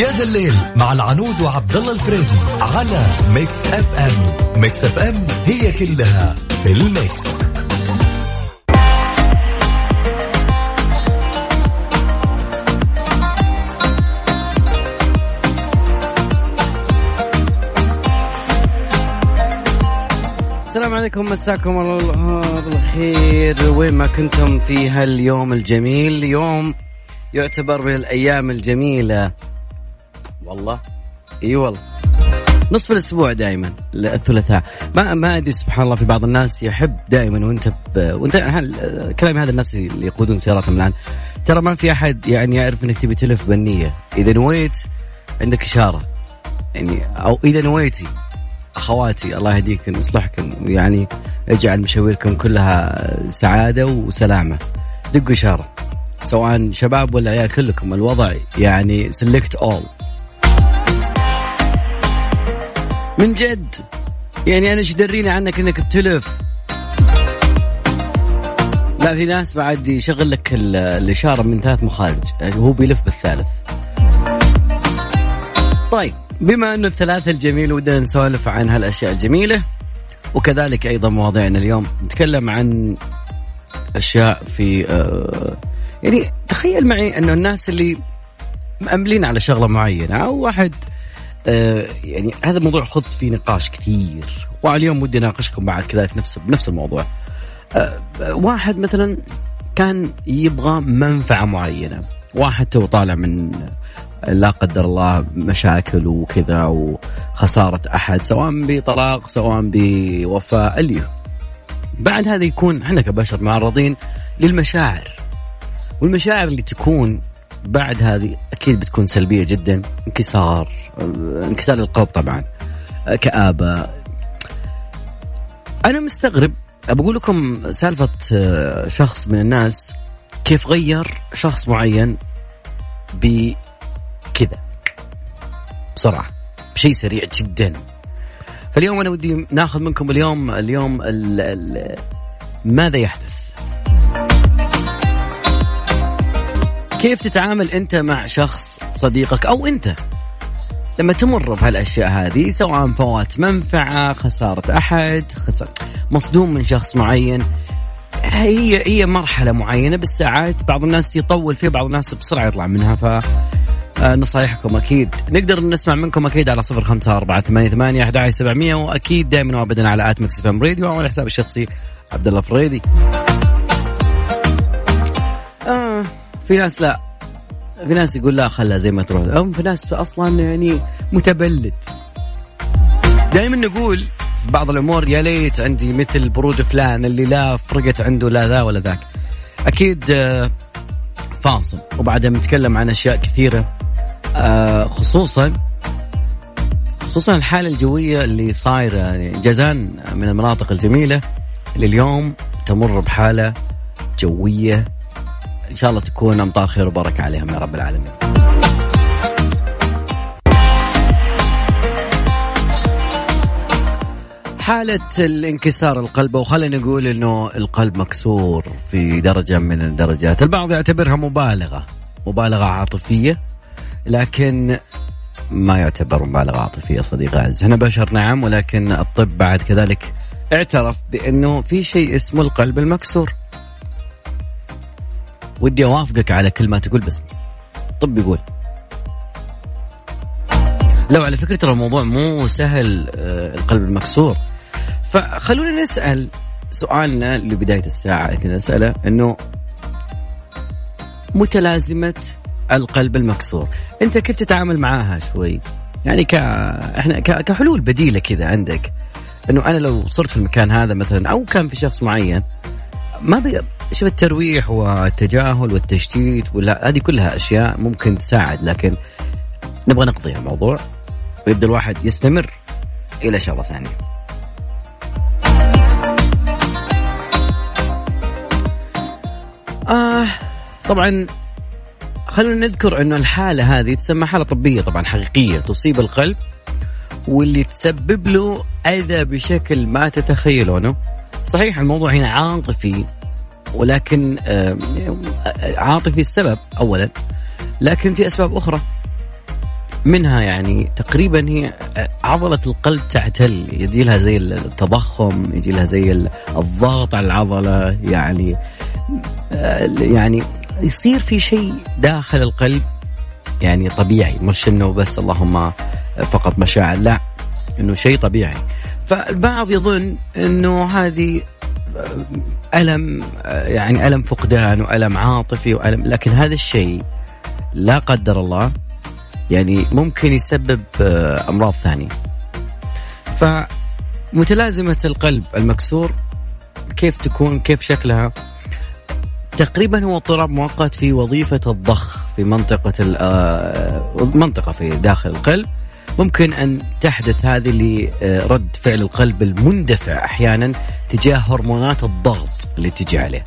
يا ذا الليل مع العنود وعبد الله الفريدي على Mix FM. Mix FM هي كلها في ال mix. السلام عليكم مساكم الله بالخير. وين ما كنتم في هاليوم الجميل؟ يوم يعتبر من الأيام الجميلة. والله. إي والله. نصف الأسبوع دائما الثلاثاء. ما ما أدري سبحان الله في بعض الناس يحب دائما وأنت ب... وأنت كلام هذا الناس اللي يقودون سياراتهم الآن. ترى ما في أحد يعني يعرف إنك تبي تلف بالنيه إذا نويت عندك إشارة. يعني أو إذا نويتي أخواتي الله يهديكم ويصلحكم ويعني يجعل مشاويركم كلها سعادة وسلامة. دقوا إشارة. سواء شباب ولا عيال كلكم الوضع يعني سلكت اول من جد. يعني أنا إيش دريني عنك إنك بتلف؟ لا في ناس بعد يشغل لك الإشارة من ثلاث مخارج. يعني هو بيلف بالثالث. طيب بما إنه الثلاثة الجميل ودنا نسولف عن هالأشياء الجميلة وكذلك أيضا مواضيعنا اليوم. نتكلم عن أشياء في آه يعني تخيل معي إنه الناس اللي مأملين على شغلة معينة أو واحد آه يعني هذا الموضوع خذ فيه نقاش كثير. واليوم ودي اناقشكم بعد كذلك نفس بنفس الموضوع. آه واحد مثلا كان يبغى منفعة معينة. واحد تو طالع من لا قدر الله مشاكل وكذا وخسارة أحد سواء بطلاق سواء بوفاة اللي بعد هذا يكون إحنا كبشر معرضين للمشاعر. والمشاعر اللي تكون بعد هذه أكيد بتكون سلبية جدا. انكسار. انكسار القلب طبعا. كآبة. أنا مستغرب. بقول لكم سالفة شخص من الناس كيف غير شخص معين بكذا. بسرعة. بشيء سريع جدا. فاليوم أنا ودي ناخذ منكم اليوم اليوم ال ال ماذا يحدث؟ كيف تتعامل أنت مع شخص صديقك أو أنت لما تمر بهالأشياء هذه سواء فوات منفعة خسارة أحد خسارة مصدوم من شخص معين هي هي مرحلة معينة بالساعات بعض الناس يطول فيها بعض الناس بسرعة يطلع منها ف نصايحكم أكيد. نقدر نسمع منكم أكيد على صفر خمسة أربعة ثمانية ثمانية أحد سبعمية وأكيد دائما وابدا على at Mix FM Radio أو على حساب الشخصي عبد الله فريدي. في ناس لا في ناس يقول لا خلها زي ما تروح. أو في ناس أصلا يعني متبلد. دائما نقول في بعض الأمور يا ليت عندي مثل برود فلان اللي لا فرقت عنده لا ذا ولا ذاك. أكيد فاصل. وبعدها بنتكلم عن أشياء كثيرة. خصوصا خصوصا الحالة الجوية اللي صايرة يعني جازان من المناطق الجميلة اللي اليوم تمر بحالة جوية إن شاء الله تكون أمطار خير وبركة عليهم يا رب العالمين. حالة الانكسار القلب وخلينا نقول إنه القلب مكسور في درجة من الدرجات، البعض يعتبرها مبالغة، مبالغة عاطفية لكن ما يعتبر مبالغة عاطفية صديقي العزيز، إحنا بشر نعم ولكن الطب بعد كذلك اعترف بأنه في شيء اسمه القلب المكسور. ودي أوافقك على كل ما تقول بس طب يقول. لو على فكرة ترى الموضوع مو سهل القلب المكسور. فخلونا نسأل سؤالنا لبداية الساعة كذا نسأله إنه متلازمة القلب المكسور أنت كيف تتعامل معاها شوي؟ يعني ك إحنا ك... كحلول بديلة كذا عندك إنه أنا لو صرت في المكان هذا مثلا أو كان في شخص معين ما بي... شوف الترويح والتجاهل والتشتيت ولا هذه كلها أشياء ممكن تساعد لكن نبغى نقضي الموضوع ويبدأ الواحد يستمر إلى شغلة ثانية. آه طبعا خلونا نذكر إنه الحالة هذه تسمى حالة طبية طبعا حقيقية تصيب القلب واللي تسبب له أذى بشكل ما تتخيلونه صحيح الموضوع هنا عاطفي ولكن عاطفي السبب اولا لكن في أسباب أخرى. منها يعني تقريبا هي عضلة القلب تعتل يجي لها زي التضخم يجي لها زي الضغط على العضلة يعني يعني يصير في شيء داخل القلب يعني طبيعي. مش إنه بس اللهم فقط مشاعر لا إنه شيء طبيعي. فالبعض يظن إنه هذه ألم يعني ألم فقدان وألم عاطفي وألم لكن هذا الشيء لا قدر الله يعني ممكن يسبب أمراض ثانية. فمتلازمة القلب المكسور كيف تكون كيف شكلها؟ تقريبا هو اضطراب مؤقت في وظيفة الضخ في منطقة منطقة في داخل القلب. ممكن أن تحدث هذه لرد فعل القلب المندفع أحيانا تجاه هرمونات الضغط اللي تجي عليه.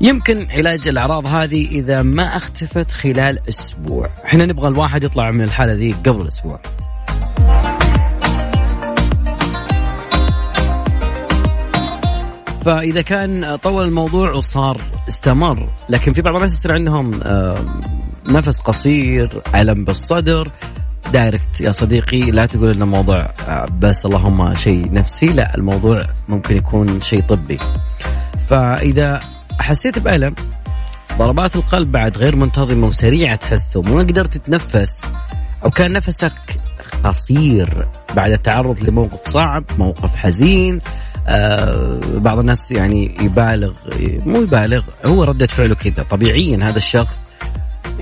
يمكن علاج الأعراض هذه إذا ما اختفت خلال أسبوع. إحنا نبغى الواحد يطلع من الحالة ذي قبل أسبوع. فإذا كان طول الموضوع وصار استمر لكن في بعض الناس يصير عندهم نفس قصير ألم بالصدر دايركت يا صديقي لا تقول انه موضوع بس اللهم شيء نفسي لا الموضوع ممكن يكون شيء طبي. فإذا حسيت بألم ضربات القلب بعد غير منتظمة وسريعة تحسه وما قدرت تتنفس أو كان نفسك قصير بعد التعرض لموقف صعب موقف حزين آه بعض الناس يعني يبالغ مو يبالغ هو ردة فعله كذا طبيعيا هذا الشخص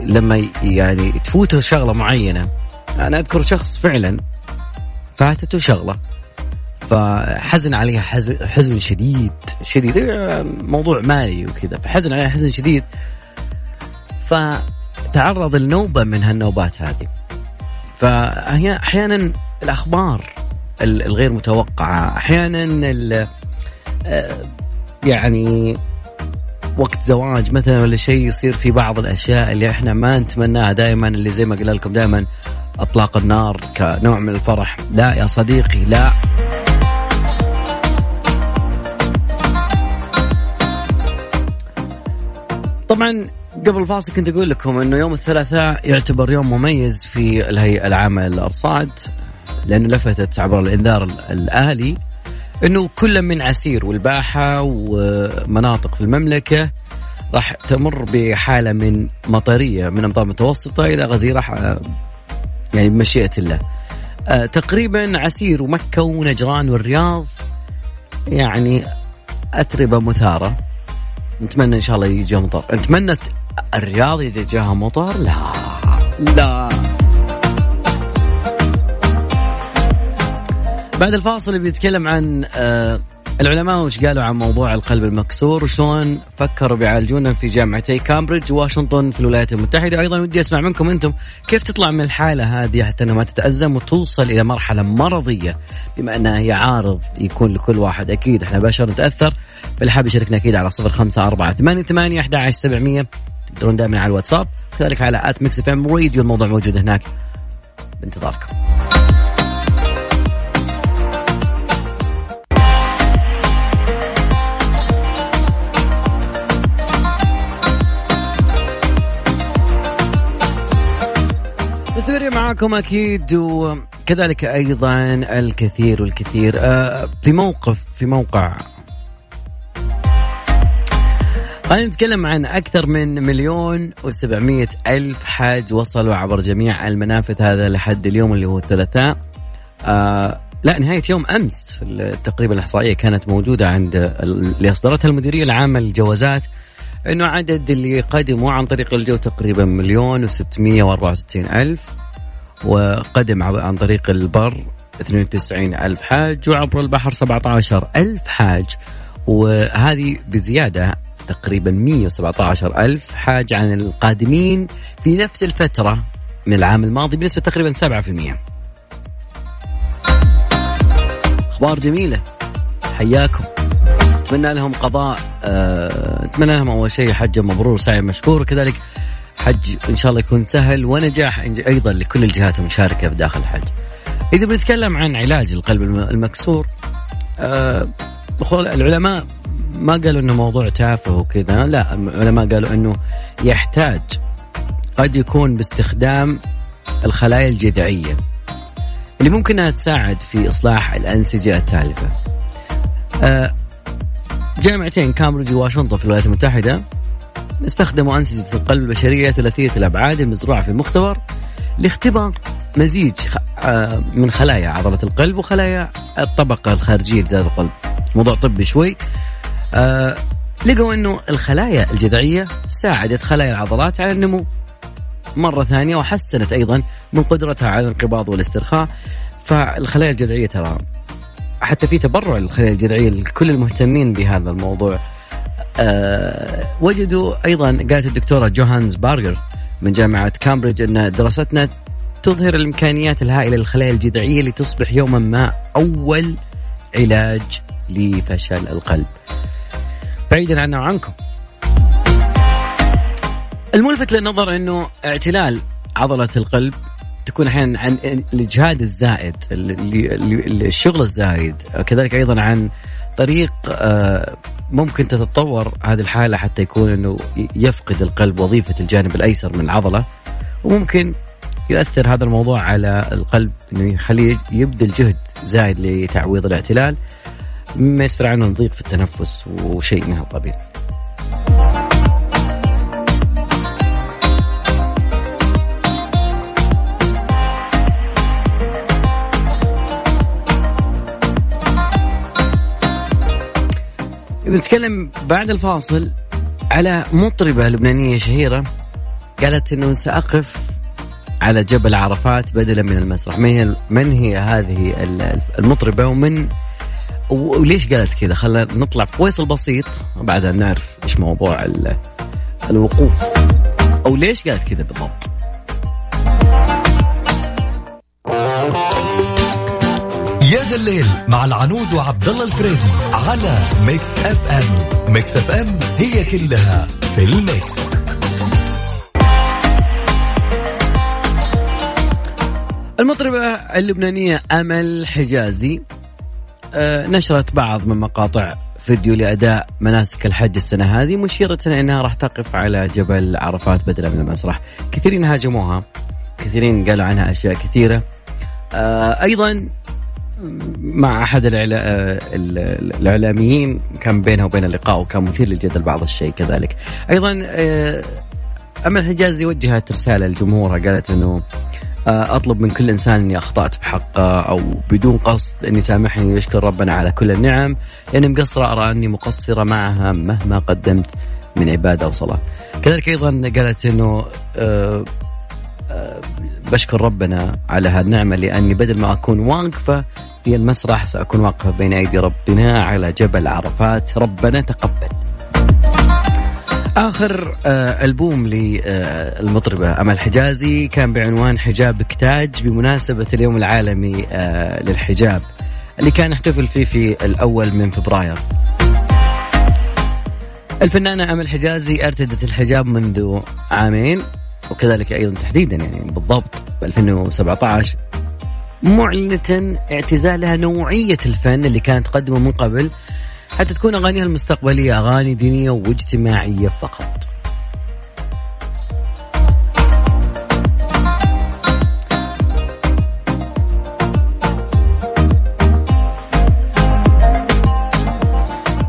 لما يعني تفوته شغلة معينة أنا أذكر شخص فعلا فاتته شغلة فحزن عليها حزن, شديد شديد موضوع مالي وكذا فحزن عليها حزن شديد فتعرض لنوبة من هالنوبات هذه. فهي أحيانا الأخبار الغير متوقعة أحيانا يعني وقت زواج مثلا ولا شيء يصير في بعض الأشياء اللي إحنا ما نتمناها دائما اللي زي ما قلنا لكم دائما أطلاق النار كنوع من الفرح. لا يا صديقي لا. طبعا قبل الفاصل كنت أقول لكم إنه يوم الثلاثاء يعتبر يوم مميز في الهيئة العامة للأرصاد لأنه لفتت عبر الإنذار الآلي إنه كل من عسير والباحة ومناطق في المملكة راح تمر بحالة من مطرية من امطار متوسطه إلى غزيرة يعني بمشيئة الله. آه تقريبا عسير ومكة ونجران والرياض يعني أتربة مثارة. نتمنى إن شاء الله يجيها مطر نتمنى الرياض إذا جاها مطر لا. لا. بعد الفاصل بيتكلم عن آه العلماء وش قالوا عن موضوع القلب المكسور؟ وشلون فكروا بيعالجونه في جامعتي كامبريدج واشنطن في الولايات المتحدة. أيضا ودي أسمع منكم أنتم كيف تطلع من الحالة هذه حتى أنها ما تتأزم وتوصل إلى مرحلة مرضية بما أنها هي عارض يكون لكل واحد. أكيد إحنا بشر نتأثر فاللي حاب يشاركنا أكيد على صفر خمسة أربعة ثمانية ثمانية أحد عشر سبعمية. تقدرون دائما على الواتساب كذلك على at Mix FM Radio الموضوع موجود هناك. بانتظاركم. مستمرين معاكم أكيد وكذلك أيضا الكثير والكثير في موقف في موقع. خلينا نتكلم عن أكثر من مليون وسبعمية ألف حاج وصلوا عبر جميع المنافذ هذا لحد اليوم اللي هو الثلاثاء. آه لا نهاية يوم أمس تقريبا الإحصائية كانت موجودة عند اللي أصدرتها المديرية العامة للجوازات أنه عدد اللي قدموا عن طريق الجو تقريبا مليون وستمية وأربعة وستين ألف. وقدم عن طريق البر 92 ألف حاج وعبر البحر 17 ألف حاج. وهذه بزيادة تقريبا 117 ألف حاج عن القادمين في نفس الفترة من العام الماضي بنسبة تقريبا 7% أخبار جميلة. حياكم. أتمنى لهم قضاء أه... أتمنى لهم أول شيء حج مبرور سعي مشكور. كذلك حج إن شاء الله يكون سهل ونجاح أيضا لكل الجهات المشاركة بداخل الحج. إذا بنتكلم عن علاج القلب المكسور أه... العلماء ما قالوا إنه موضوع تافه وكذا لا العلماء قالوا إنه يحتاج قد يكون باستخدام الخلايا الجذعية اللي ممكن أنها تساعد في إصلاح الأنسجة التالفة. آه، جامعتين كامبريدج وواشنطن في الولايات المتحدة استخدموا أنسجة القلب البشرية ثلاثية الأبعاد المزروعة في مختبر لاختبار مزيج آه، من خلايا عضلة القلب وخلايا الطبقة الخارجية لجهاز القلب. موضوع طبي شوي. آه، لقوا إنه الخلايا الجذعية ساعدت خلايا العضلات على النمو. مرة ثانية وحسنت أيضا من قدرتها على الانقباض والاسترخاء. فالخلايا الجذعية ترى حتى في تبرع للخلايا الجذعية لكل المهتمين بهذا الموضوع. وجدوا أيضا قالت الدكتورة جوهانز بارجر من جامعة كامبريدج أن دراستنا تظهر الإمكانيات الهائلة للخلايا الجذعية لتصبح يوما ما أول علاج لفشل القلب. بعيدا عنا وعنكم. الملفت للنظر أنه اعتلال عضلة القلب تكون أحيانا عن الإجهاد الزائد الشغل الزايد كذلك أيضا عن طريق آه، ممكن تتطور هذه الحالة حتى يكون إنه يفقد القلب وظيفة الجانب الأيسر من العضلة وممكن يؤثر هذا الموضوع على القلب إنه يخليه يبذل جهد زايد لتعويض الاعتلال مما يسفر عنه ضيق في التنفس وشيء من هالقبيل. بنتكلم بعد الفاصل على مطربة لبنانية شهيرة. قالت إنه سأقف على جبل عرفات بدلا من المسرح. من هي, من هي هذه المطربة ومن وليش قالت كذا؟ خلينا نطلع فويصل بسيط بعدها نعرف إيش موضوع الوقوف. أو ليش قالت كذا بالضبط؟ يا ذا الليل مع العنود وعبد الله الفريدي على Mix FM. Mix FM هي كلها في ال mix. المطربة اللبنانية أمل حجازي آه، نشرت بعض من مقاطع فيديو لأداء مناسك الحج السنة هذه مشيرة أنها راح تقف على جبل عرفات بدلا من المسرح. كثيرين هاجموها كثيرين قالوا عنها أشياء كثيرة. آه، أيضا مع أحد آه، الإعلاميين كان بينها وبين اللقاء وكان مثير للجدل بعض الشيء كذلك أيضا أمل حجازي وجهت رسالة لجمهورها قالت إنه آه، أطلب من كل إنسان أني أخطأت بحقه أو بدون قصد اني سامحني ويشكر ربنا على كل النعم لأني مقصرة أرى أني مقصرة معها مهما قدمت من عبادة وصلاه. كذلك أيضا قالت إنه أه بشكر ربنا على هالنعمه لأني بدل ما أكون واقفة في المسرح سأكون واقفة بين أيدي ربنا على جبل عرفات ربنا تقبل. آخر آه ألبوم للمطربه أمل حجازي كان بعنوان حجاب كتاج بمناسبة اليوم العالمي آه للحجاب اللي كان يحتفل فيه في الأول من فبراير. الفنانة أمل حجازي أرتدت الحجاب منذ عامين وكذلك أيضا تحديدا يعني بالضبط ب 2017 معلنة اعتزالها نوعية الفن اللي كانت تقدمه من قبل حتى تكون أغانيها المستقبلية أغاني دينية واجتماعية فقط.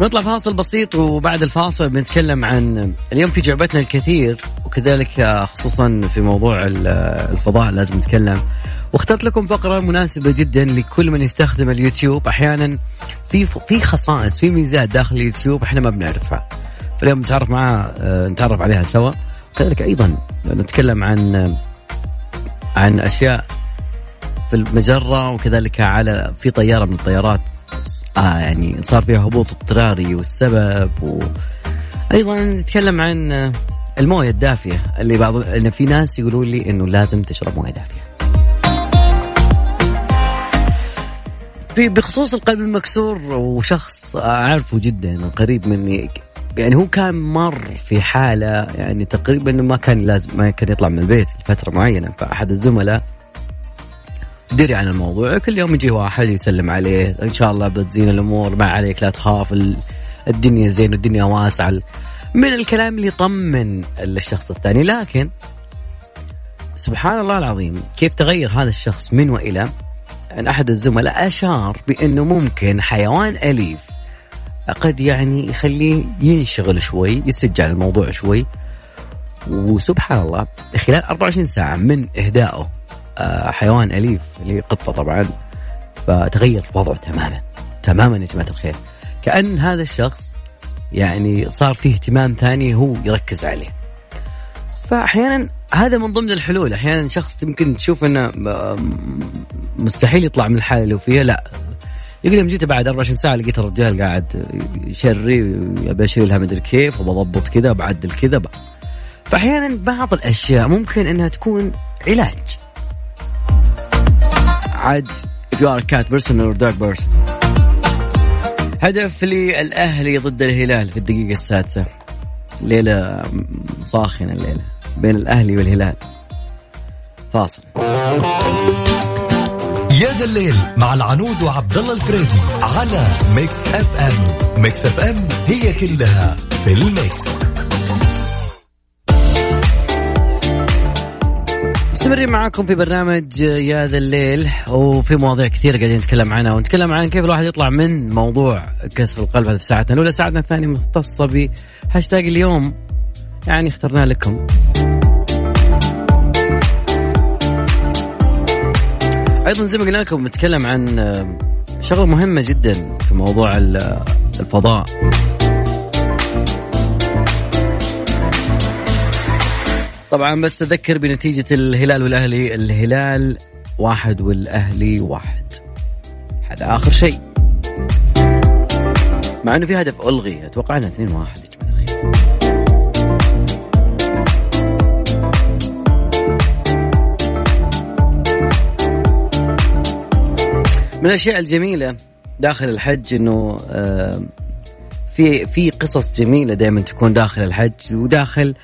نطلع فاصل بسيط وبعد الفاصل بنتكلم عن اليوم في جعبتنا الكثير وكذلك خصوصا في موضوع الفضاء لازم نتكلم. واخترت لكم فقرة مناسبة جدا لكل من يستخدم اليوتيوب. أحيانا في في خصائص في ميزات داخل اليوتيوب إحنا ما بنعرفها. فاليوم نتعرف معها آه، نتعرف عليها سوا. كذلك أيضا نتكلم عن عن أشياء في المجرة وكذلك على في طيارة من الطيارات. آه يعني صار فيها هبوط اضطراري والسبب و أيضا نتكلم عن الموية الدافية اللي بعض إن في ناس يقولوا لي إنه لازم تشرب موية دافية. في بخصوص القلب المكسور وشخص أعرفه جدا قريب مني يعني هو كان مر في حالة يعني تقريبا ما كان لازم ما كان يطلع من البيت لفترة معينة فأحد الزملاء دري عن الموضوع. كل يوم يجي واحد يسلم عليه. إن شاء الله بتزين الأمور ما عليك لا تخاف الدنيا زين والدنيا واسعة. من الكلام اللي يطمن الشخص الثاني. لكن سبحان الله العظيم كيف تغير هذا الشخص من وإلى؟ أن أحد الزملاء أشار بأنه ممكن حيوان أليف قد يعني يخليه ينشغل شوي يسجل على الموضوع شوي. وسبحان الله خلال 24 ساعة من إهدائه حيوان أليف اللي قطة طبعا. فتغير وضعه تماما. تماما يا جماعة الخير. كأن هذا الشخص يعني صار فيه اهتمام ثاني هو يركز عليه. فأحيانا هذا من ضمن الحلول. أحيانا شخص يمكن تشوف أنه مستحيل يطلع من الحالة اللي فيها. لا. يقول يوم جيت بعد 24 ساعة لقيت الرجال قاعد يشري أبي أشيل لها مدري كيف وبضبط كذا وبعدل كذا فأحيانا بعض الأشياء ممكن أنها تكون علاج. عاد if you are a cat person or dog person. هدف للأهلي ضد الهلال في الدقيقة السادسة. ليلة صاخنة الليلة بين الأهلي والهلال. فاصل. يا ذا الليل مع العنود وعبد الله الفريدي على Mix FM Mix FM هي كلها في ال mix. مستمرين معاكم في برنامج يا ذا الليل وفي مواضيع كثيرة قاعدين نتكلم عنها ونتكلم عن كيف الواحد يطلع من موضوع كسر القلب هذا في ساعتنا. الأولى ساعتنا الثانية مختصة بهاشتاج اليوم. يعني اخترناه لكم. أيضا زي ما قلنا لكم بنتكلم عن شغلة مهمة جدا في موضوع الفضاء. طبعا بس اذكر بنتيجة الهلال والأهلي الهلال واحد والأهلي واحد. هذا آخر شيء. مع إنه في هدف ألغي أتوقع إنه 2 1 يا جماعة الخير. من الأشياء الجميلة داخل الحج إنه آه، في في قصص جميلة دائما تكون داخل الحج وداخل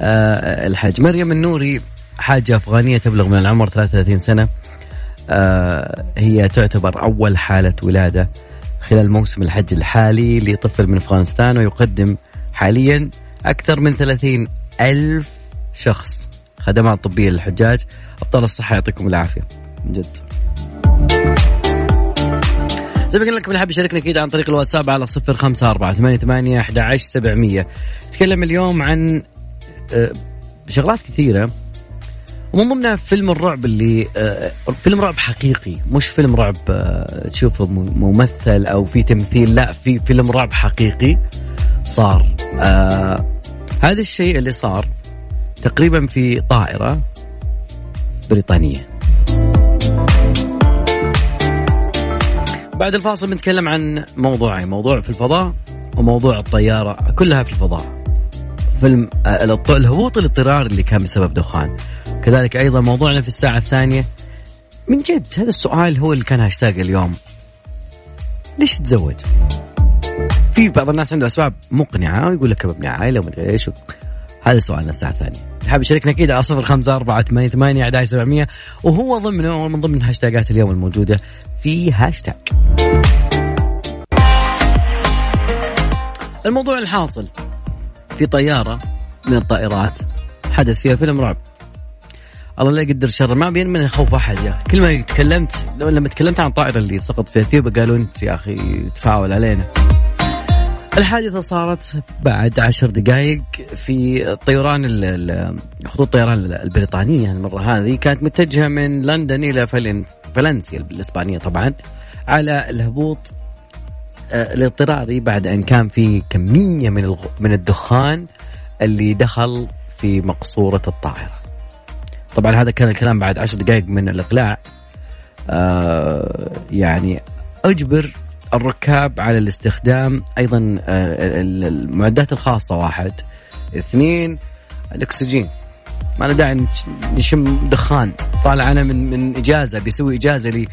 الحج مريم النوري حاجة أفغانية تبلغ من العمر 33 سنة. آه، هي تعتبر أول حالة ولادة خلال موسم الحج الحالي لطفل من أفغانستان ويقدم حاليا أكثر من 30 ألف شخص. خدمات طبية للحجاج. أبطال الصحة يعطيكم العافية. جد. زي ما قلنا لكم اللي حاب يشاركنا أكيد عن طريق الواتساب على صفر خمسة أربعة ثمانية ثمانية أحد عشر سبعمية. نتكلم اليوم عن آه، شغلات كثيرة. ومن ضمنها فيلم الرعب اللي آه، فيلم رعب حقيقي مش فيلم رعب آه، تشوفه ممثل أو في تمثيل لا في فيلم رعب حقيقي صار. هذا الشيء اللي صار تقريبا في طائرة بريطانية. بعد الفاصل بنتكلم عن موضوعين موضوع في الفضاء وموضوع الطيارة كلها في الفضاء. فيلم آه، الهبوط الاضطراري اللي كان بسبب دخان. كذلك أيضا موضوعنا في الساعة الثانية. من جد هذا السؤال هو اللي كان هاشتاج اليوم. ليش تتزوج؟ في بعض الناس عنده أسباب مقنعة ويقول لك ببني عائلة ومدري إيش. هذا سؤالنا الساعة الثانية. حاب يشاركنا أكيد على صفر خمسة أربعة ثمانية ثمانية أحد سبعمية. وهو ضمنه من ضمن هاشتاجات اليوم الموجودة في هاشتاج الموضوع الحاصل. في طيارة من الطائرات. حدث فيها فيلم رعب. الله لا يقدر شر. ما بين من يخوف أحد يا أخي. كل ما تكلمت لما تكلمت عن الطائرة اللي سقط في اثيوبيا قالوا أنت يا أخي تفاعل علينا. الحادثة صارت بعد عشر دقائق في طيران خطوط الطيران البريطانية. المرة هذه كانت متجهة من لندن إلى فالنسيا بالإسبانية طبعا على الهبوط الاضطراري بعد أن كان في كمية من من الدخان اللي دخل في مقصورة الطائرة. طبعا هذا كان الكلام بعد عشر دقائق من الإقلاع. آه يعني أجبر الركاب على الاستخدام أيضا آه المعدات الخاصة واحد اثنين الأكسجين ما له داعي نشم دخان طالع أنا من من إجازة بيسوي إجازة لي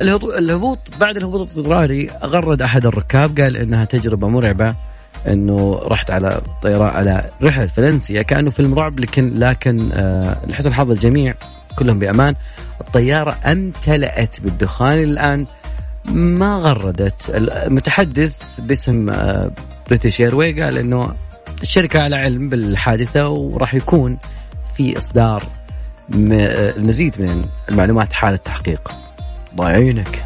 الهبوط بعد الهبوط الاضطراري غرد أحد الركاب قال إنها تجربة مرعبة إنه رحت على طيران على رحلة فالنسيا كأنه فيلم رعب لكن لكن آه لحسن حظ الجميع كلهم بأمان. الطيارة أمتلأت بالدخان الآن ما غردت. المتحدث باسم بريتش ايروي قال إنه الشركة على علم بالحادثة وراح يكون في إصدار المزيد من المعلومات حال التحقيق. ضايعينك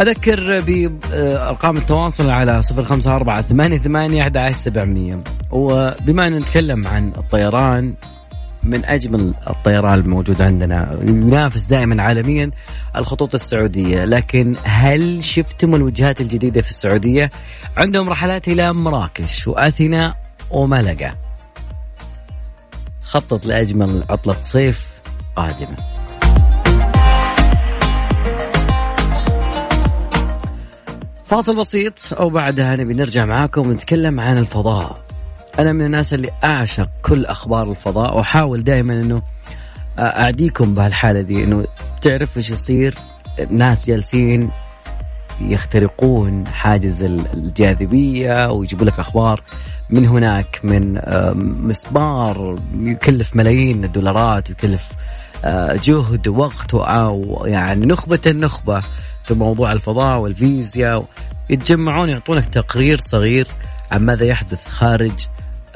أذكر بأرقام التواصل على صفر خمسة أربعة ثمانية ثمانية أحد سبعمية. وبما أن نتكلم عن الطيران من أجمل الطيران الموجود عندنا ينافس دائما عالميا الخطوط السعودية. لكن هل شفتم الوجهات الجديدة في السعودية؟ عندهم رحلات إلى مراكش وأثينا وملقا خطط لأجمل عطلة صيف قادمة. فاصل بسيط أو بعدها نبي نرجع معاكم ونتكلم عن الفضاء. أنا من الناس اللي أعشق كل أخبار الفضاء وأحاول دائما إنه أعديكم بهالحالة دي إنه تعرف إيش يصير ناس جالسين يخترقون حاجز الجاذبية ويجيبوا لك أخبار. من هناك من مسمار يكلف ملايين الدولارات ويكلف جهد ووقت يعني نخبة النخبة في موضوع الفضاء والفيزياء. يتجمعون يعطونك تقرير صغير عن ماذا يحدث خارج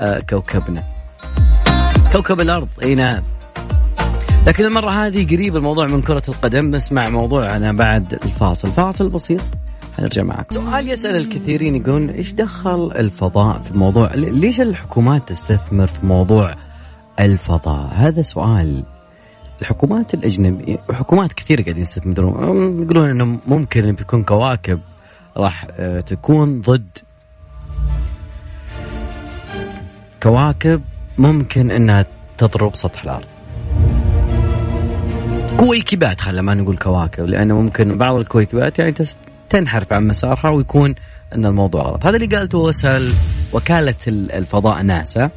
آه، كوكبنا. كوكب الأرض أي نعم. لكن المرة هذه قريب الموضوع من كرة القدم نسمع موضوعنا بعد الفاصل. فاصل بسيط حنرجع معك سؤال يسأل الكثيرين يقول إيش دخل الفضاء في الموضوع ليش الحكومات تستثمر في موضوع الفضاء؟ هذا سؤال الحكومات الاجنبيه حكومات كثيره قاعدين يستثمرون. يقولون إنه ممكن إن يكون كواكب راح آه، تكون ضد كواكب ممكن إنها تضرب سطح الأرض. كويكبات خلينا ما نقول كواكب لأنه ممكن بعض الكويكبات يعني تنحرف عن مسارها ويكون إن الموضوع غلط. هذا اللي قالته وسال وكالة الفضاء ناسا.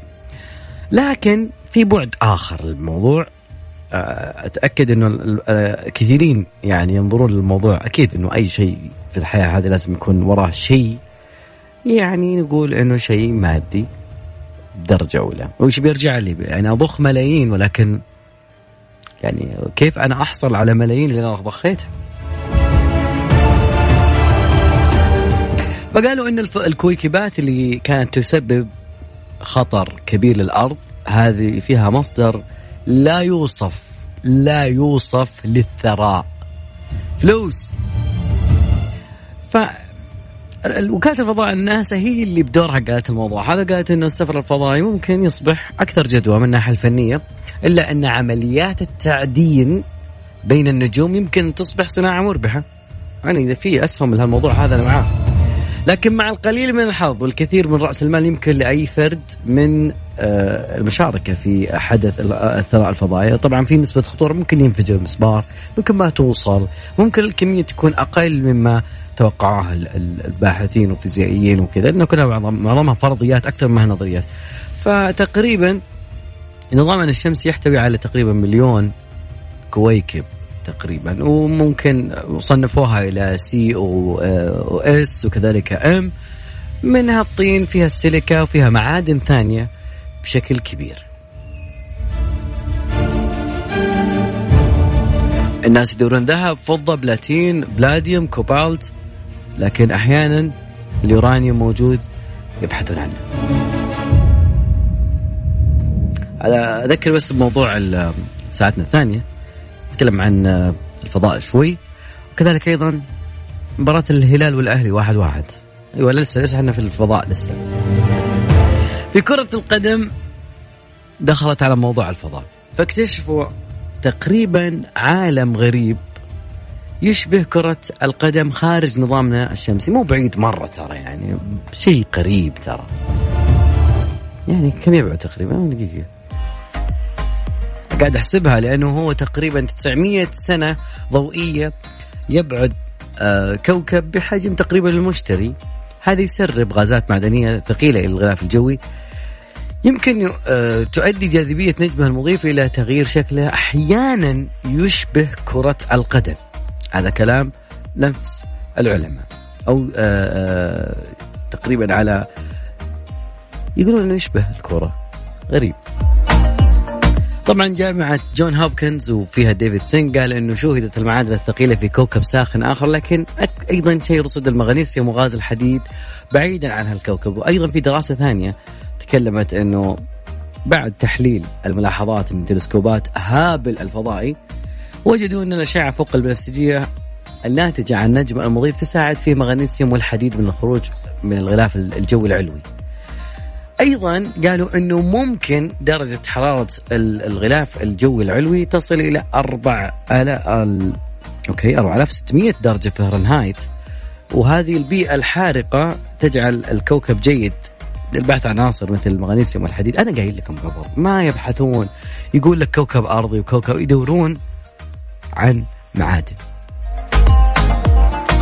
لكن في بعد آخر للموضوع أتأكد إنه آه، كثيرين يعني ينظرون للموضوع. أكيد إنه أي شيء في الحياة هذه لازم يكون وراه شيء يعني نقول إنه شيء مادي درجة أولى. وش بيرجع لي؟ يعني أضخ ملايين ولكن يعني كيف أنا أحصل على ملايين اللي أنا ضخيتها؟ فقالوا إن الكويكبات اللي كانت تسبب خطر كبير للأرض هذه فيها مصدر لا يوصف لا يوصف للثراء. فلوس. ف وكالة الفضاء الناسا هي اللي بدورها قالت الموضوع. هذا قالت إنه السفر الفضائي ممكن يصبح أكثر جدوى من الناحية الفنية إلا أن عمليات التعدين بين النجوم يمكن تصبح صناعة مربحة. يعني إذا في أسهم لهالموضوع هذا أنا معاه. لكن مع القليل من الحظ والكثير من رأس المال يمكن لأي فرد من آه، المشاركة في حدث الثراء الفضائي، طبعا في نسبة خطورة ممكن ينفجر المسبار، ممكن ما توصل، ممكن الكمية تكون أقل مما توقعوها الباحثين والفيزيائيين وكذا، لأنه كلها معظمها فرضيات أكثر منها نظريات. فتقريبا نظامنا الشمسي يحتوي على تقريبا مليون كويكب تقريبا وممكن صنفوها إلى C أو S وكذلك M منها الطين فيها السيليكا وفيها معادن ثانية بشكل كبير. الناس يدورون ذهب فضة بلاتين بلاديوم كوبالت لكن أحيانا اليورانيوم موجود يبحثون عنه. أذكر بس بموضوع ساعتنا الثانية نتكلم عن الفضاء شوي. وكذلك أيضا مباراة الهلال والأهلي واحد واحد. أيوه لسه لسه إحنا في الفضاء لسه. في كرة القدم دخلت على موضوع الفضاء. فاكتشفوا تقريبا عالم غريب يشبه كرة القدم خارج نظامنا الشمسي. مو بعيد مرة ترى يعني شيء قريب ترى. يعني كم يبعد تقريبا؟ دقيقة. قاعد أحسبها لأنه هو تقريبا 900 سنة ضوئية يبعد آه، كوكب بحجم تقريبا المشتري. هذا يسرب غازات معدنية ثقيلة إلى الغلاف الجوي. يمكن آه، تؤدي جاذبية نجمه المضيف إلى تغيير شكله. أحيانا يشبه كرة القدم. هذا كلام نفس العلماء أو آه، تقريبا على يقولون إنه يشبه الكره غريب. طبعا جامعة جون هوبكنز وفيها ديفيد سينغ قال إنه شوهدت المعادن الثقيلة في كوكب ساخن آخر لكن أيضا شيء رصد المغنيسيوم وغاز الحديد بعيدا عن هالكوكب. وأيضا في دراسة ثانية تكلمت إنه بعد تحليل الملاحظات من تلسكوبات هابل الفضائي وجدوا ان الاشعة فوق البنفسجية الناتجة عن نجم المضيف تساعد في مغنيسيوم والحديد من الخروج من الغلاف الجوي العلوي. أيضا قالوا إنه ممكن درجة حرارة الغلاف الجوي العلوي تصل إلى 4000 أوكي 4600 درجة فهرنهايت. وهذه البيئة الحارقة تجعل الكوكب جيد. للبحث عن عناصر مثل المغنيسيوم والحديد. أنا قايل لكم قبل ما يبحثون. يقول لك كوكب أرضي وكوكب يدورون. عن معادن.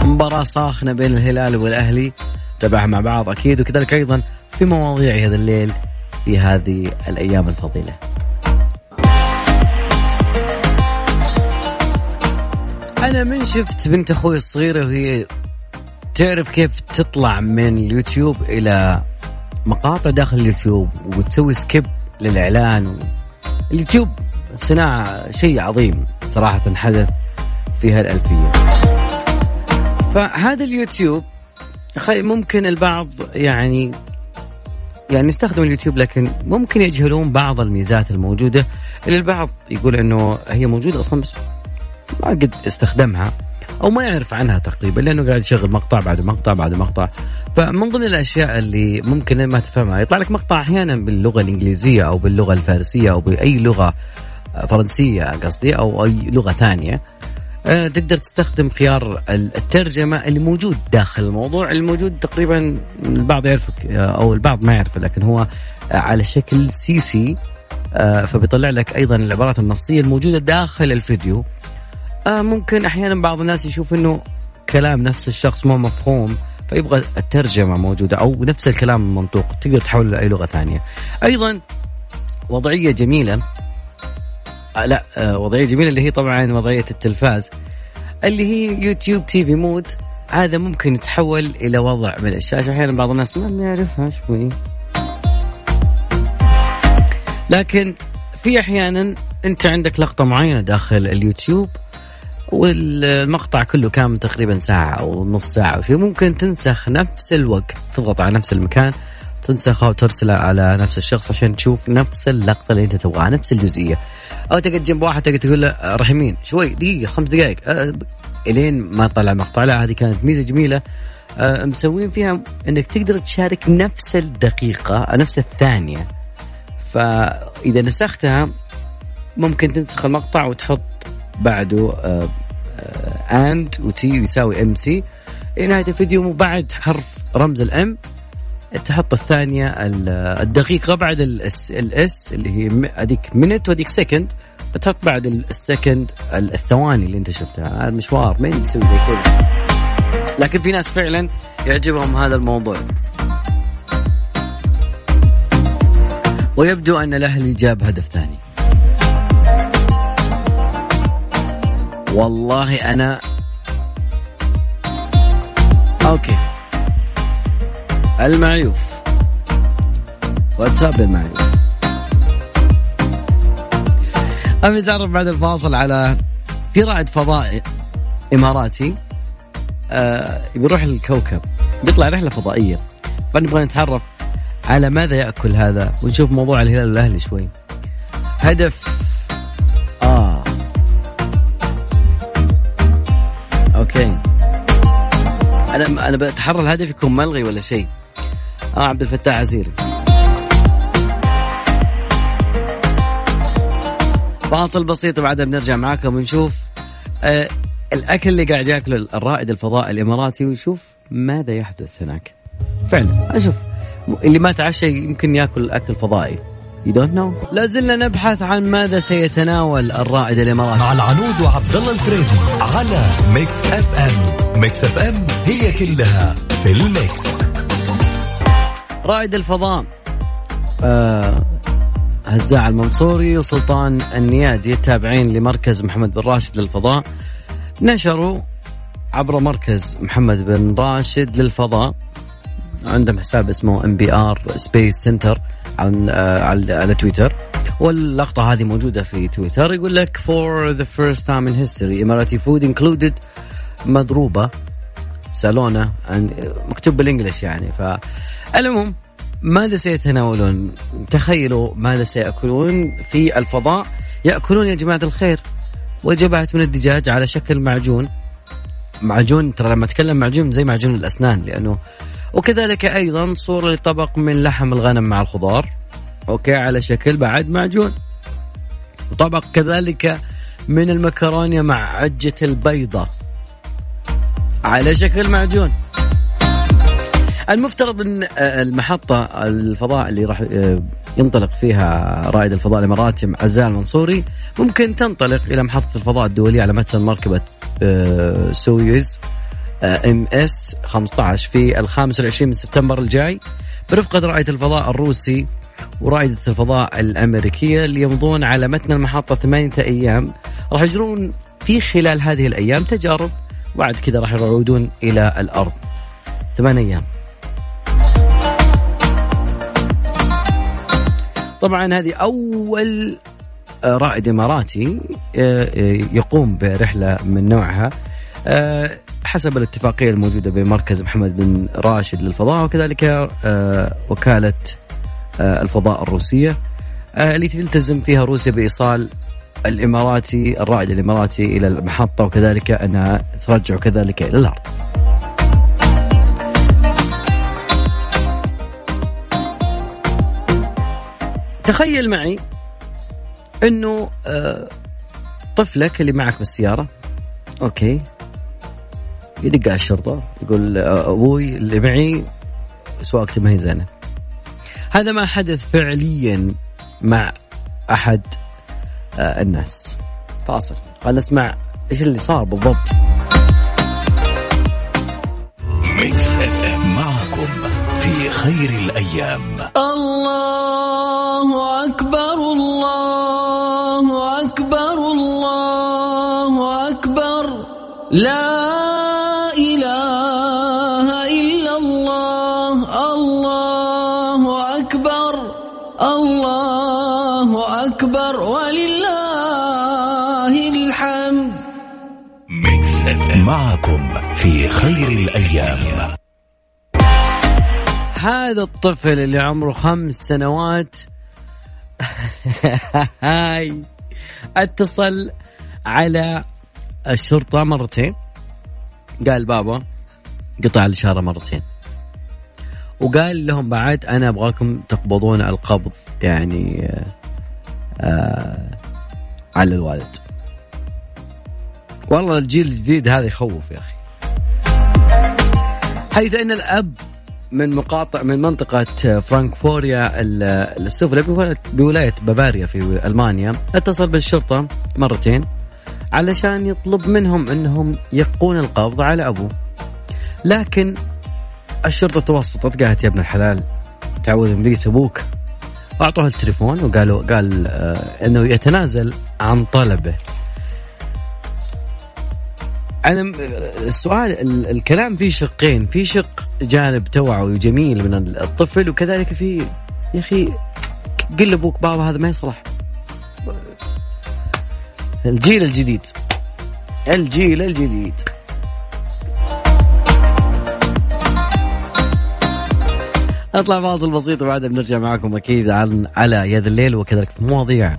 مباراة صاخنة بين الهلال والأهلي تابعها مع بعض أكيد وكذلك أيضا في مواضيع هذا الليل في هذه الأيام الفضيلة. أنا من شفت بنت أخوي الصغيرة وهي تعرف كيف تطلع من اليوتيوب إلى مقاطع داخل اليوتيوب وتسوي skip للإعلان. و... اليوتيوب صناعة شيء عظيم صراحة حدث في هالألفية. فهذا اليوتيوب ممكن البعض يعني يعني يستخدم اليوتيوب لكن ممكن يجهلون بعض الميزات الموجودة اللي البعض يقول إنه هي موجودة أصلا بس ما قد استخدمها أو ما يعرف عنها تقريبا لأنه قاعد يشغل مقطع بعد مقطع بعد مقطع. فمن ضمن الأشياء اللي ممكن ما تفهمها يطلع لك مقطع أحيانا باللغة الإنجليزية أو باللغة الفارسية أو بأي لغة فرنسية قصدي أو أي لغة ثانية. آه، تقدر تستخدم خيار الترجمة اللي موجود داخل الموضوع الموجود تقريبا البعض يعرفه آه، أو البعض ما يعرفه لكن هو آه، على شكل CC فبيطلع لك أيضا العبارات النصية الموجودة داخل الفيديو. ممكن أحيانا بعض الناس يشوف أنه كلام نفس الشخص مو مفهوم فيبغى الترجمة موجودة أو نفس الكلام المنطوق تقدر تحوله لأي لغة ثانية. أيضا وضعية جميلة آه لا آه وضعية جميلة اللي هي طبعا وضعية التلفاز. اللي هي YouTube TV mode. هذا ممكن يتحول إلى وضع من الشاشه أحيانا بعض الناس ما يعرفها شوي. لكن في أحيانا أنت عندك لقطة معينة داخل اليوتيوب والمقطع كله كامل تقريبا ساعة أو نص ساعة أو شيء ممكن تنسخ نفس الوقت تضغط على نفس المكان. تنسخها وترسلها على نفس الشخص عشان تشوف نفس اللقطة اللي أنت تبغاها نفس الجزئية. أو تقعد جنب واحد تقعد تقول له آه، رحمين شوي دقيقة خمس دقائق أه إلين ما طلع مقطع لا هذه كانت ميزة جميلة. أه مسوين فيها إنك تقدر تشارك نفس الدقيقة نفس الثانية. فإذا نسختها ممكن تنسخ المقطع وتحط بعده and و T يساوي M S نهاية الفيديو وبعد حرف رمز ال M تحط الثانية الدقيقه بعد ال S ال S اللي هي هذيك minute وهذيك second بتحط بعد ال second الثواني اللي انت شفتها. هذا مشوار ما بيسوي زي كذا. لكن في ناس فعلا يعجبهم هذا الموضوع. ويبدو أن الأهلي جاب هدف ثاني. والله أنا أوكي. المعيوف واتساب المعيوف أبي تعرف بعد الفاصل على في رائد فضائي إماراتي. آه بيروح للكوكب. بيطلع رحلة فضائية. فنبغى نتعرف على ماذا يأكل هذا. ونشوف موضوع الهلال الأهلي شوي. هدف آه أوكي. أنا أنا بتحرى الهدف يكون ملغي ولا شيء. آه عبد الفتاح عسيري فاصل بسيط وبعدها بنرجع معاكم ونشوف آه الأكل اللي قاعد ياكله الرائد الفضاء الإماراتي ويشوف ماذا يحدث هناك. فعلا. أشوف اللي ما تعشى يمكن ياكل أكل فضائي. You don't know. لا زلنا نبحث عن ماذا سيتناول الرائد الإماراتي. مع العنود وعبد الله الفريدي على Mix FM Mix FM هي كلها في ال mix. رائد الفضاء. آه هزاع المنصوري وسلطان النيادي التابعين لمركز محمد بن راشد للفضاء. نشروا عبر مركز محمد بن راشد للفضاء. عندهم حساب اسمه MBR Space Centre على على تويتر. واللقطة هذه موجودة في تويتر. يقول لك for the first time in history Emirati food included مضروبة سالونا مكتوب بال English يعني فالعموم ماذا سيتناولون؟ تخيلوا ماذا سيأكلون في الفضاء. يأكلون يا جماعة الخير. وجبات من الدجاج على شكل معجون. معجون ترى لما أتكلم معجون زي معجون الأسنان لأنه وكذلك أيضا صورة لطبق من لحم الغنم مع الخضار. أوكي على شكل بعد معجون. وطبق كذلك من المكرونة مع عجة البيضة. على شكل معجون. المفترض إن المحطة الفضاء اللي راح آه، ينطلق فيها رائد الفضاء الإماراتي هزاع المنصوري ممكن تنطلق إلى محطة الفضاء الدولية على متن مركبة آه، سويوز MS 15 في ال 25 من سبتمبر الجاي برفقة رائد الفضاء الروسي ورائدة الفضاء الأمريكية اللي يمضون على متن المحطة ثمانية أيام. راح يجرون في خلال هذه الأيام تجارب وبعد كذا راح يعودون إلى الأرض. ثمان أيام. طبعا هذه أول آه، رائد إماراتي آه، آه، يقوم برحلة من نوعها حسب الاتفاقية الموجودة بين مركز محمد بن راشد للفضاء وكذلك وكالة الفضاء الروسية التي تلتزم فيها روسيا بإيصال الإماراتي الرائد الإماراتي إلى المحطة وكذلك أنها ترجع كذلك إلى الأرض. تخيل معي انه آه، طفلك اللي معك بالسيارة أوكي يدق على الشرطة يقول آه، أبوي اللي معي سواقتي ما هي زينة. هذا ما حدث فعليا مع أحد آه، الناس. فاصل. خلينا نسمع إيش اللي صار بالضبط. معكم في خير الأيام. الله أكبر الله أكبر الله أكبر. لا إله إلا الله الله أكبر الله أكبر. ولله الحمد. معكم في خير الأيام. هذا الطفل اللي عمره خمس سنوات هاي. اتصل على الشرطة مرتين. قال بابا قطع الإشارة مرتين. وقال لهم بعد أنا أبغاكم تقبضون القبض يعني آه آه على الوالد. والله الجيل الجديد هذا يخوف يا أخي. حيث أن الأب من مقاطع من منطقة فرانكفوريا السفلى بولاية بافاريا في ألمانيا. اتصل بالشرطة مرتين علشان يطلب منهم أنهم يقون القبض على أبوه. لكن الشرطة توسطت قالت يا ابن الحلال تعوذ من بيس أبوك. وأعطوه التليفون وقالوا قال آه، أنه يتنازل عن طلبه. أنا السؤال الكلام فيه شقين في شق جانب توعوي جميل من الطفل وكذلك في يا أخي قل لأبوك بابا هذا ما يصلح. الجيل الجديد. الجيل الجديد. أطلع فاصل بسيط وبعدها بنرجع معكم أكيد على يد الليل وكذلك في مواضيع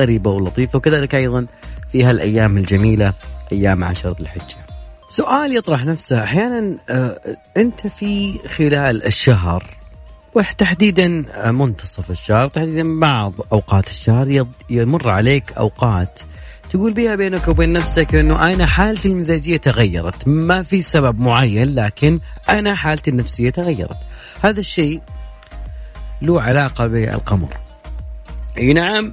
غريبه ولطيفة وكذلك أيضا في هالأيام الجميلة أيام عشرة الحجة. سؤال يطرح نفسه. أحيانا آه، أنت في خلال الشهر وتحديدا آه، منتصف الشهر تحديدا بعض أوقات الشهر يمر عليك أوقات تقول بها بينك وبين نفسك إنه أنا حالتي المزاجية تغيرت. ما في سبب معين لكن أنا حالتي النفسية تغيرت. هذا الشيء له علاقة بالقمر. أي نعم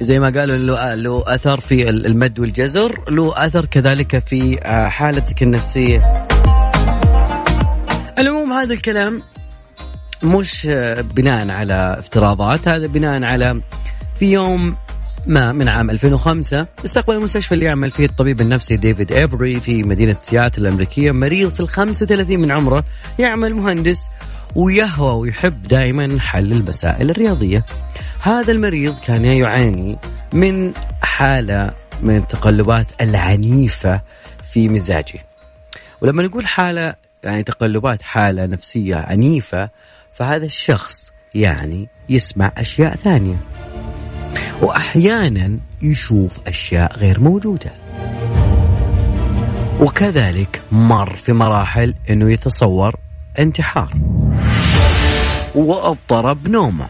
زي ما قالوا له له أثر في المد والجزر له أثر كذلك في آه، حالتك النفسية. العموم هذا الكلام مش آه، بناء على افتراضات هذا بناء على في يوم ما من عام 2005 استقبل المستشفى اللي يعمل فيه الطبيب النفسي ديفيد إيفري في مدينة سياتل الأمريكية مريض في ال 35 من عمره يعمل مهندس ويهوى ويحب دائما حل المسائل الرياضية. هذا المريض كان يعاني من حالة من التقلبات العنيفة في مزاجه. ولما نقول حالة يعني تقلبات حالة نفسية عنيفة فهذا الشخص يعني يسمع أشياء ثانية. وأحيانا يشوف أشياء غير موجودة. وكذلك مر في مراحل أنه يتصور انتحار. واضطرب نومه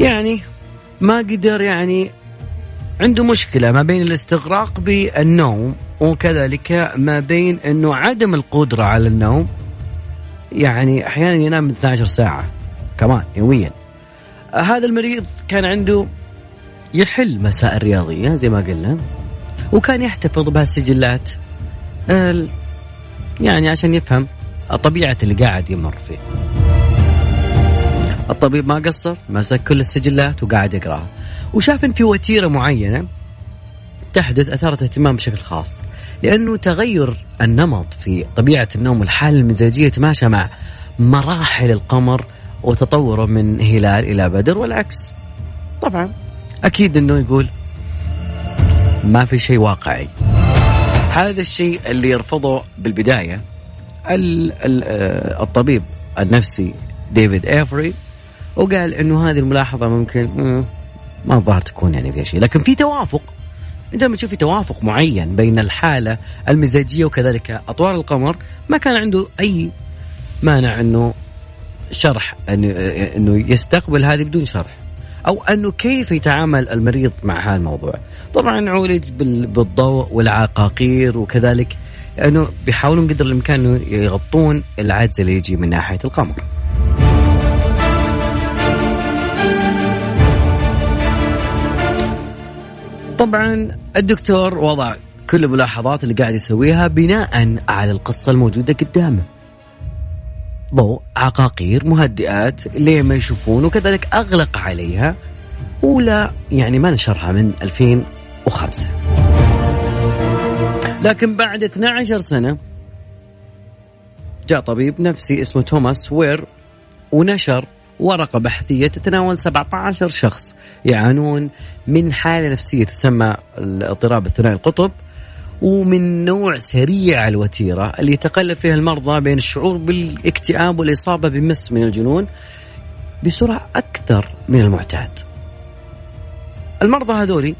يعني ما قدر يعني عنده مشكلة ما بين الاستغراق بالنوم وكذلك ما بين إنه عدم القدرة على النوم. يعني أحيانا ينام 12 ساعة كمان يوميا. هذا المريض كان عنده يحل مسائل رياضية زي ما قلنا وكان يحتفظ بهالسجلات. يعني عشان يفهم طبيعة اللي قاعد يمر فيه. الطبيب ما قصر مسك كل السجلات وقاعد يقرأها. وشاف إن في وتيرة معينة تحدث أثارت اهتمام بشكل خاص. لأنه تغير النمط في طبيعة النوم والحالة المزاجية تماشى مع مراحل القمر وتطوره من هلال إلى بدر والعكس. طبعا أكيد إنه يقول ما في شيء واقعي. هذا الشيء اللي يرفضه بالبداية آه، الطبيب النفسي ديفيد إيفري وقال إنه هذه الملاحظة ممكن ما الظاهر تكون يعني فيها شيء. لكن في توافق. أنت لما تشوف في توافق معين بين الحالة المزاجية وكذلك أطوار القمر ما كان عنده أي مانع إنه شرح إنه يستقبل هذه بدون شرح. أو أنه كيف يتعامل المريض مع هذا الموضوع طبعا عولج بالضوء والعقاقير وكذلك انه بيحاولون قدر الإمكان إنه يغطون العجز اللي يجي من ناحية القمر. طبعا الدكتور وضع كل الملاحظات اللي قاعد يسويها بناء على القصة الموجودة قدامه. ضوء عقاقير مهدئات ليه ما يشوفون وكذلك أغلق عليها ولا يعني ما نشرها من 2005 لكن بعد 12 سنة جاء طبيب نفسي اسمه توماس وير ونشر ورقة بحثية تتناول 17 شخص يعانون من حالة نفسية تسمى الاضطراب الثنائي القطب. ومن نوع سريع الوتيرة اللي يتقلب فيها المرضى بين الشعور بالاكتئاب والإصابة بمس من الجنون بسرعة أكثر من المعتاد. المرضى هذولي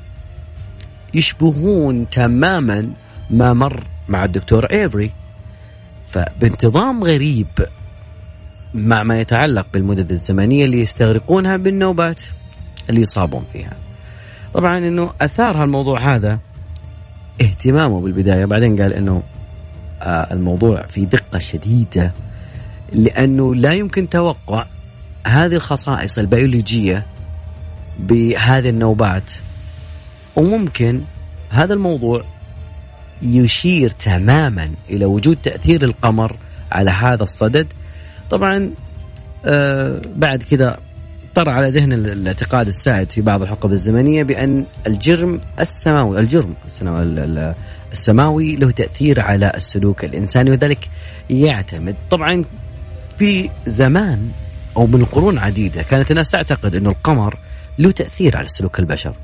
يشبهون تماما ما مر مع الدكتور إيفري فبانتظام غريب مع ما يتعلق بالمدد الزمنية اللي يستغرقونها بالنوبات اللي يصابون فيها. طبعا إنه أثار هالموضوع هذا اهتمامه بالبداية. بعدين قال إنه آه الموضوع في دقة شديدة لأنه لا يمكن توقع هذه الخصائص البيولوجية بهذه النوبات. وممكن هذا الموضوع يشير تماما إلى وجود تأثير القمر على هذا الصدد. طبعا آه بعد كذا طرأ على ذهن الاعتقاد السائد في بعض الحقب الزمنية بأن الجرم السماوي الجرم السماوي له تأثير على السلوك الإنساني وذلك يعتمد. طبعا في زمان أو من قرون عديدة كانت الناس تعتقد انه القمر له تأثير على سلوك البشر.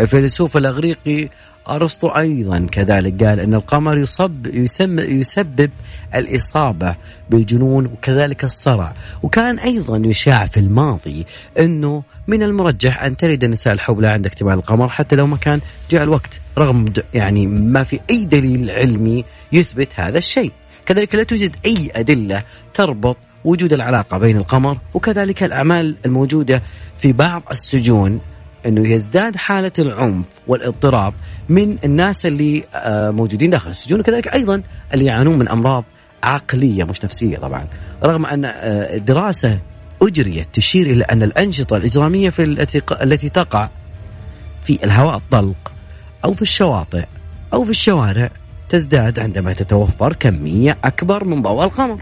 الفيلسوف الأغريقي أرسطو أيضا كذلك قال إن القمر يصب يسم يسبب الإصابة بالجنون وكذلك الصرع. وكان أيضا يشاع في الماضي إنه من المرجح أن تلد النساء الحبلى عند اكتمال القمر حتى لو ما كان جاء الوقت رغم يعني ما في أي دليل علمي يثبت هذا الشيء. كذلك لا توجد أي أدلة تربط وجود العلاقة بين القمر وكذلك الأعمال الموجودة في بعض السجون. إنه يزداد حالة العنف والاضطراب من الناس اللي آه، موجودين داخل السجون وكذلك أيضا اللي يعانون من أمراض عقلية مش نفسية طبعا رغم أن آه، دراسة أجريت تشير إلى أن الأنشطة الإجرامية في التي التي تقع في الهواء الطلق أو في الشواطئ أو في الشوارع تزداد عندما تتوفر كمية أكبر من ضوء القمر.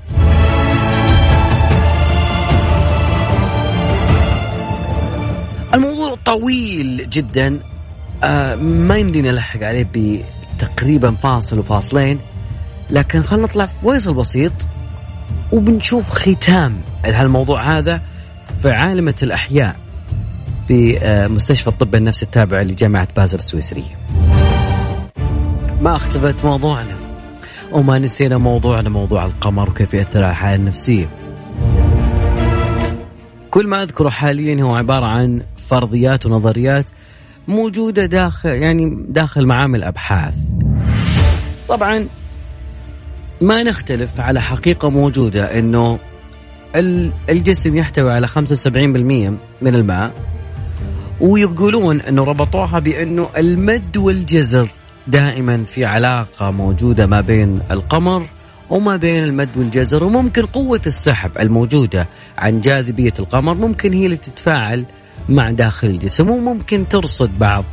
طويل جدا. آه ما يمدينا نلحق عليه بتقريبا فاصل وفاصلين. لكن خلينا نطلع في فيصل بسيط وبنشوف ختام هالموضوع هذا في عالمة الأحياء بمستشفى الطب النفسي التابع لجامعة بازل السويسرية. ما اختفت موضوعنا وما نسينا موضوعنا موضوع القمر وكيف يأثر على الحالة النفسية. كل ما أذكره حاليا هو عبارة عن فرضيات ونظريات موجودة داخل يعني داخل معامل أبحاث طبعا ما نختلف على حقيقة موجودة أنه الجسم يحتوي على 75% من الماء ويقولون أنه ربطوها بأنه المد والجزر دائما في علاقة موجودة ما بين القمر وما بين المد والجزر وممكن قوة السحب الموجودة عن جاذبية القمر ممكن هي اللي تتفاعل مع داخل الجسم وممكن ترصد بعض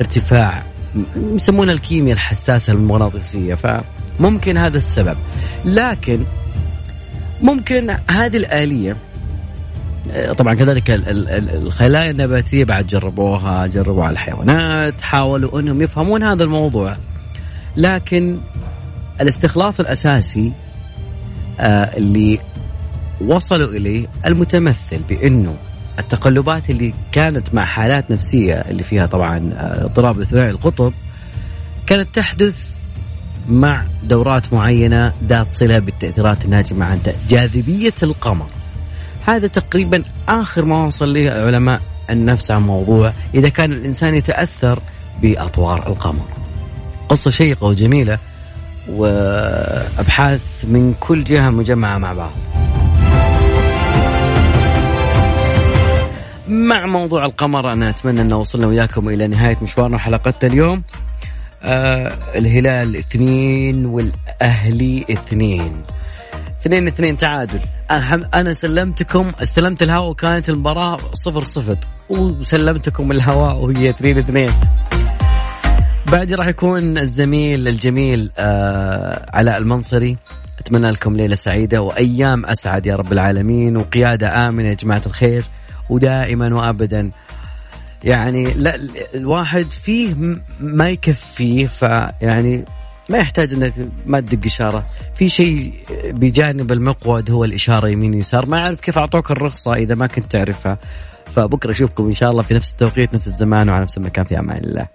ارتفاع يسمونها الكيمياء الحساسة المغناطيسية فممكن هذا السبب. لكن ممكن هذه الآلية طبعا كذلك الخلايا النباتية بعد جربوها جربوا على الحيوانات حاولوا أنهم يفهمون هذا الموضوع. لكن الاستخلاص الأساسي آه، اللي وصلوا إليه المتمثل بأنه التقلبات اللي كانت مع حالات نفسية اللي فيها طبعا آه، اضطراب ثنائي القطب كانت تحدث مع دورات معينة ذات صلة بالتأثيرات الناجمة عن جاذبية القمر. هذا تقريبا آخر ما وصل له علماء النفس عن موضوع إذا كان الإنسان يتأثر بأطوار القمر. قصة شيقة وجميلة وأبحاث من كل جهة مجمعة مع بعض. مع موضوع القمر أنا أتمنى أن وصلنا وياكم إلى نهاية مشوارنا حلقتنا اليوم. آه الهلال اثنين والأهلي اثنين. اثنين اثنين تعادل. أنا سلمتكم استلمت الهواء وكانت المباراة صفر صفر. وسلمتكم الهواء وهي اثنين اثنين. بعد راح يكون الزميل الجميل آه علاء المنصري. أتمنى لكم ليلة سعيدة وأيام أسعد يا رب العالمين وقيادة آمنة يا جماعة الخير. ودائما وابدا. يعني لا الواحد فيه ما يكفيه فيعني ما يحتاج إنك ما تدق إشارة. في شيء بجانب المقود هو الإشارة يمين يسار. ما أعرف كيف أعطوك الرخصة إذا ما كنت تعرفها. فبكرة أشوفكم إن شاء الله في نفس التوقيت نفس الزمان وعلى نفس المكان. في أمان الله.